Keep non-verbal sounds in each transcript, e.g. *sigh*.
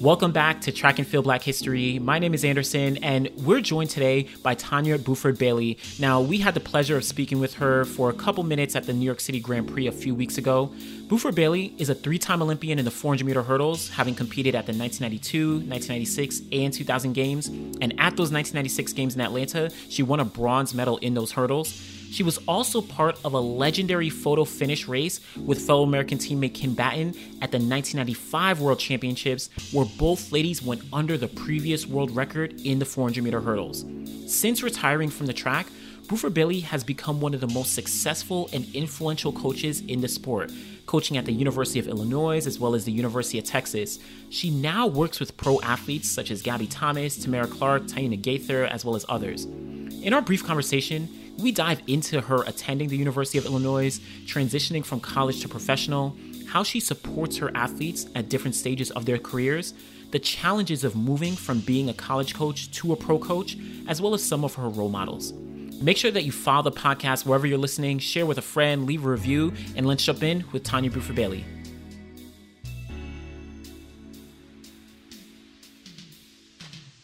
Welcome back to Track and Field Black History. My name is Anderson, and we're joined today by Tonja Buford Bailey. Now, we had the pleasure of speaking with her for a couple minutes at the New York City Grand Prix a few weeks ago. Buford Bailey is a three time Olympian in the 400 meter hurdles, having competed at the 1992, 1996, and 2000 games. And at those 1996 games in Atlanta, she won a bronze medal in those hurdles. She was also part of a legendary photo finish race with fellow American teammate Kim Batten at the 1995 World Championships, where both ladies went under the previous world record in the 400 meter hurdles. Since retiring from the track, Buford Bailey has become one of the most successful and influential coaches in the sport, coaching at the University of Illinois as well as the University of Texas. She now works with pro athletes such as Gabby Thomas, Tamara Clark, Tynia Gaither, as well as others. In our brief conversation, we dive into her attending the University of Illinois, transitioning from college to professional, how she supports her athletes at different stages of their careers, the challenges of moving from being a college coach to a pro coach, as well as some of her role models. Make sure that you follow the podcast wherever you're listening, share with a friend, leave a review, and let's jump in with Tonja Buford Bailey.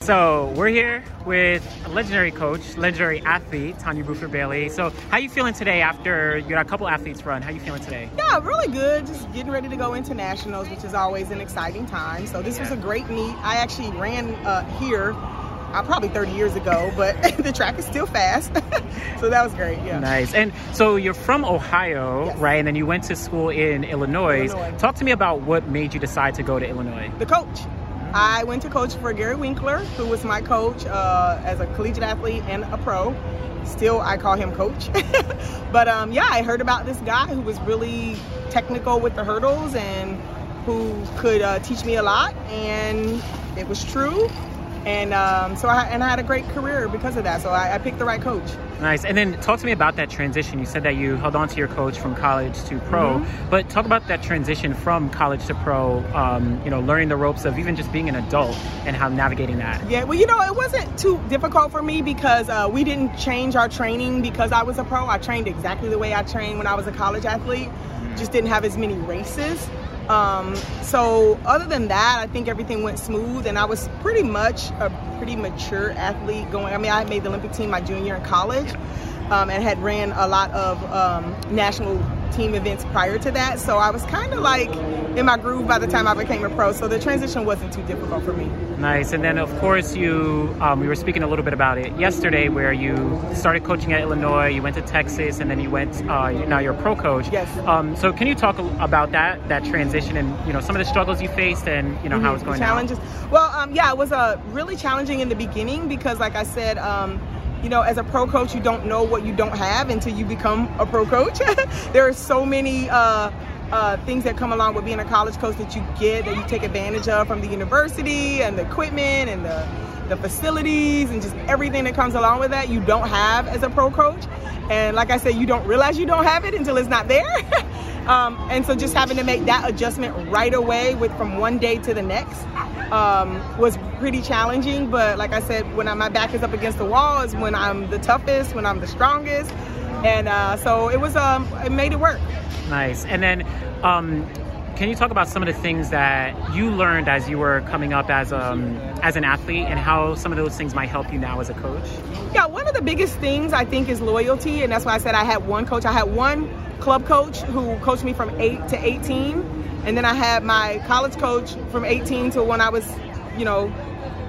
So we're here with a legendary coach, legendary athlete, Tonja Buford Bailey. So how you feeling today after you got a couple athletes run? How you feeling today? Yeah, really good. Just getting ready to go into nationals, which is always an exciting time. So this was a great meet. I actually ran uh, here uh, probably 30 years ago, *laughs* but *laughs* the track is still fast. *laughs* so that was great. Yeah. Nice. And so you're from Ohio, yes. right? And then you went to school in Illinois. Illinois. Talk to me about what made you decide to go to Illinois. The coach. I went to coach for Gary Winkler, who was my coach uh, as a collegiate athlete and a pro. Still, I call him coach. *laughs* but um, yeah, I heard about this guy who was really technical with the hurdles and who could uh, teach me a lot, and it was true and um, so I and I had a great career because of that. So I, I, picked the right coach. Nice. And then talk to me about that transition. You said that you held on to your coach from college to pro, mm-hmm. but talk about that transition from college to pro. Um, you know, learning the ropes of even just being an adult and how navigating that. Yeah. Well, you know, it wasn't too difficult for me because uh, we didn't change our training because I was a pro. I trained exactly the way I trained when I was a college athlete. Mm-hmm. Just didn't have as many races. Um, so other than that, I think everything went smooth, and I was pretty much a pretty mature athlete going. I mean, I made the Olympic team my junior in college, um, and had ran a lot of um, national team events prior to that. So I was kind of like in my groove by the time I became a pro. So the transition wasn't too difficult for me. Nice. And then, of course, you um, we were speaking a little bit about it yesterday, where you started coaching at Illinois, you went to Texas, and then you went. Uh, now you're a pro coach. Yes. Um, so can you talk about that that transition and you know some of the struggles you faced and you know mm-hmm. how it's going? challenges. Now? Well, um, yeah, it was uh, really challenging in the beginning because, like I said um, you know, as a pro coach, you don't know what you don't have until you become a pro coach. *laughs* there are so many uh, uh, things that come along with being a college coach that you get that you take advantage of from the university and the equipment and the, the facilities and just everything that comes along with that you don't have as a pro coach. And like I said, you don't realize you don't have it until it's not there. *laughs* um, and so just having to make that adjustment right away with from one day to the next um, was pretty challenging. But like I said, when I, my back is up against the wall is when I'm the toughest, when I'm the strongest, and uh, so it was. Um, it made it work. Nice. And then. Um, can you talk about some of the things that you learned as you were coming up as um as an athlete and how some of those things might help you now as a coach? Yeah, one of the biggest things I think is loyalty, and that's why I said I had one coach. I had one club coach who coached me from eight to eighteen, and then I had my college coach from 18 to when I was, you know,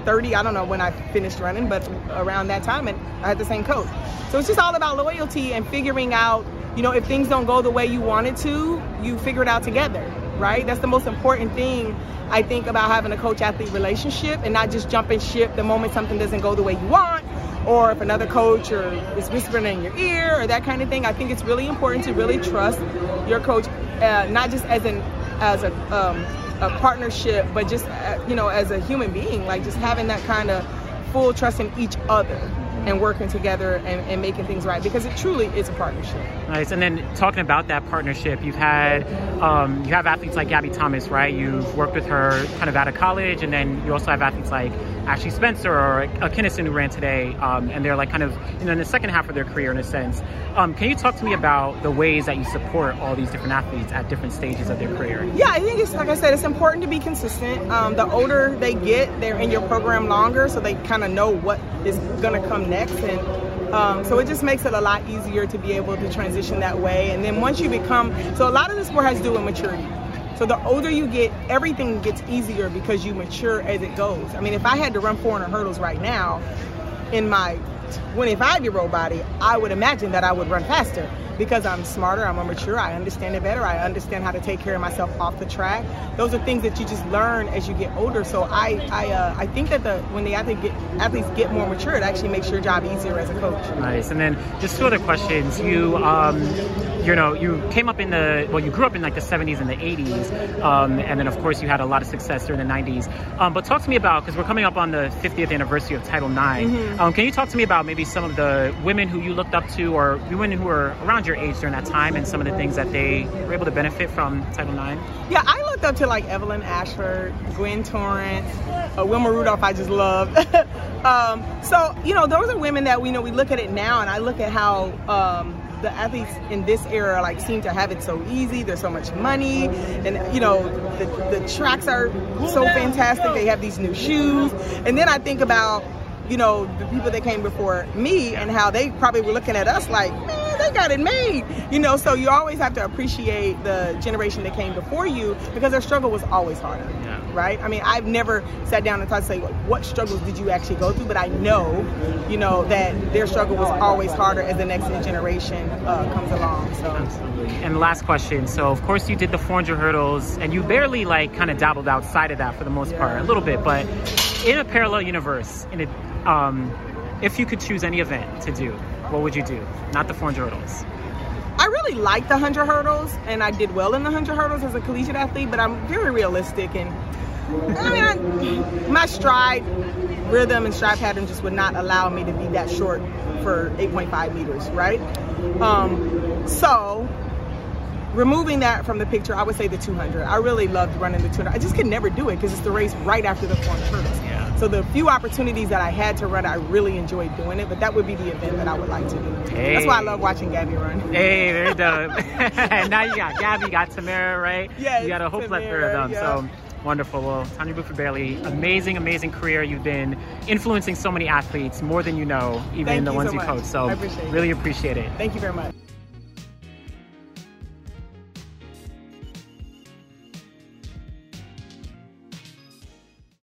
30. I don't know when I finished running, but around that time, and I had the same coach. So it's just all about loyalty and figuring out, you know, if things don't go the way you wanted to, you figure it out together, right? That's the most important thing I think about having a coach athlete relationship and not just jumping ship the moment something doesn't go the way you want or if another coach or is whispering in your ear or that kind of thing. I think it's really important to really trust your coach, uh, not just as an as a, um, a partnership, but just uh, you know as a human being, like just having that kind of full trust in each other. And working together and, and, making things right because it truly is a partnership. Nice. And then talking about that partnership, you've had um, you have athletes like Gabby Thomas, right? You've worked with her kind of out of college, and then you also have athletes like Ashley Spencer or uh, Kinnison who ran today, um, and they're like kind of you know, in the second half of their career in a sense. Um, can you talk to me about the ways that you support all these different athletes at different stages of their career? Yeah, I think it's like I said, it's important to be consistent. Um, the older they get, they're in your program longer, so they kind of know what is going to come next, and um, so it just makes it a lot easier to be able to transition that way. And then once you become, so a lot of the sport has to do with maturity. So the older you get, everything gets easier because you mature as it goes. I mean, if I had to run 400 hurdles right now in my 25 year old body, I would imagine that I would run faster because I'm smarter, I'm more mature, I understand it better, I understand how to take care of myself off the track. Those are things that you just learn as you get older. So I I, uh, I think that the when the athlete get, athletes get more mature, it actually makes your job easier as a coach. Nice. And then just two other questions. You um, you know you came up in the well you grew up in like the 70s and the 80s, um, and then of course you had a lot of success during the 90s. Um, but talk to me about because we're coming up on the 50th anniversary of Title IX. Mm-hmm. Um, can you talk to me about maybe some of the women who you looked up to or women who were around your age during that time and some of the things that they were able to benefit from Title IX? Yeah, I looked up to like Evelyn Ashford, Gwen Torrence, uh, Wilma Rudolph. I just loved. *laughs* um, so you know, those are women that we know. We look at it now, and I look at how. Um, the athletes in this era like seem to have it so easy. There's so much money, and you know the, the tracks are so fantastic. They have these new shoes, and then I think about you know the people that came before me and how they probably were looking at us like, man they got it made. You know, so you always have to appreciate the generation that came before you because their struggle was always harder. Yeah. Right? I mean, I've never sat down and tried to say, what struggles did you actually go through? But I know, you know, that their struggle was always harder as the next generation uh, comes along. So. Absolutely. And the last question. So, of course, you did the 400 hurdles and you barely, like, kind of dabbled outside of that for the most yeah. part, a little bit. But in a parallel universe, in a, um, if you could choose any event to do, what would you do? Not the 400 hurdles. I really like the 100 hurdles, and I did well in the 100 hurdles as a collegiate athlete, but I'm very realistic. And I mean, I, my stride rhythm and stride pattern just would not allow me to be that short for 8.5 meters, right? Um, so, removing that from the picture, I would say the 200. I really loved running the 200. I just could never do it because it's the race right after the 400 hurdles. So the few opportunities that I had to run, I really enjoyed doing it. But that would be the event that I would like to do. Hey. That's why I love watching Gabby run. Hey, there you go. *laughs* *laughs* now you got Gabby, you got Tamara, right? Yeah, you got a whole plethora of them. Yeah. So wonderful. Well, Tonja Buford Bailey, amazing, amazing career. You've been influencing so many athletes more than you know, even Thank the you ones so you much. coach. So appreciate really appreciate it. Thank you very much.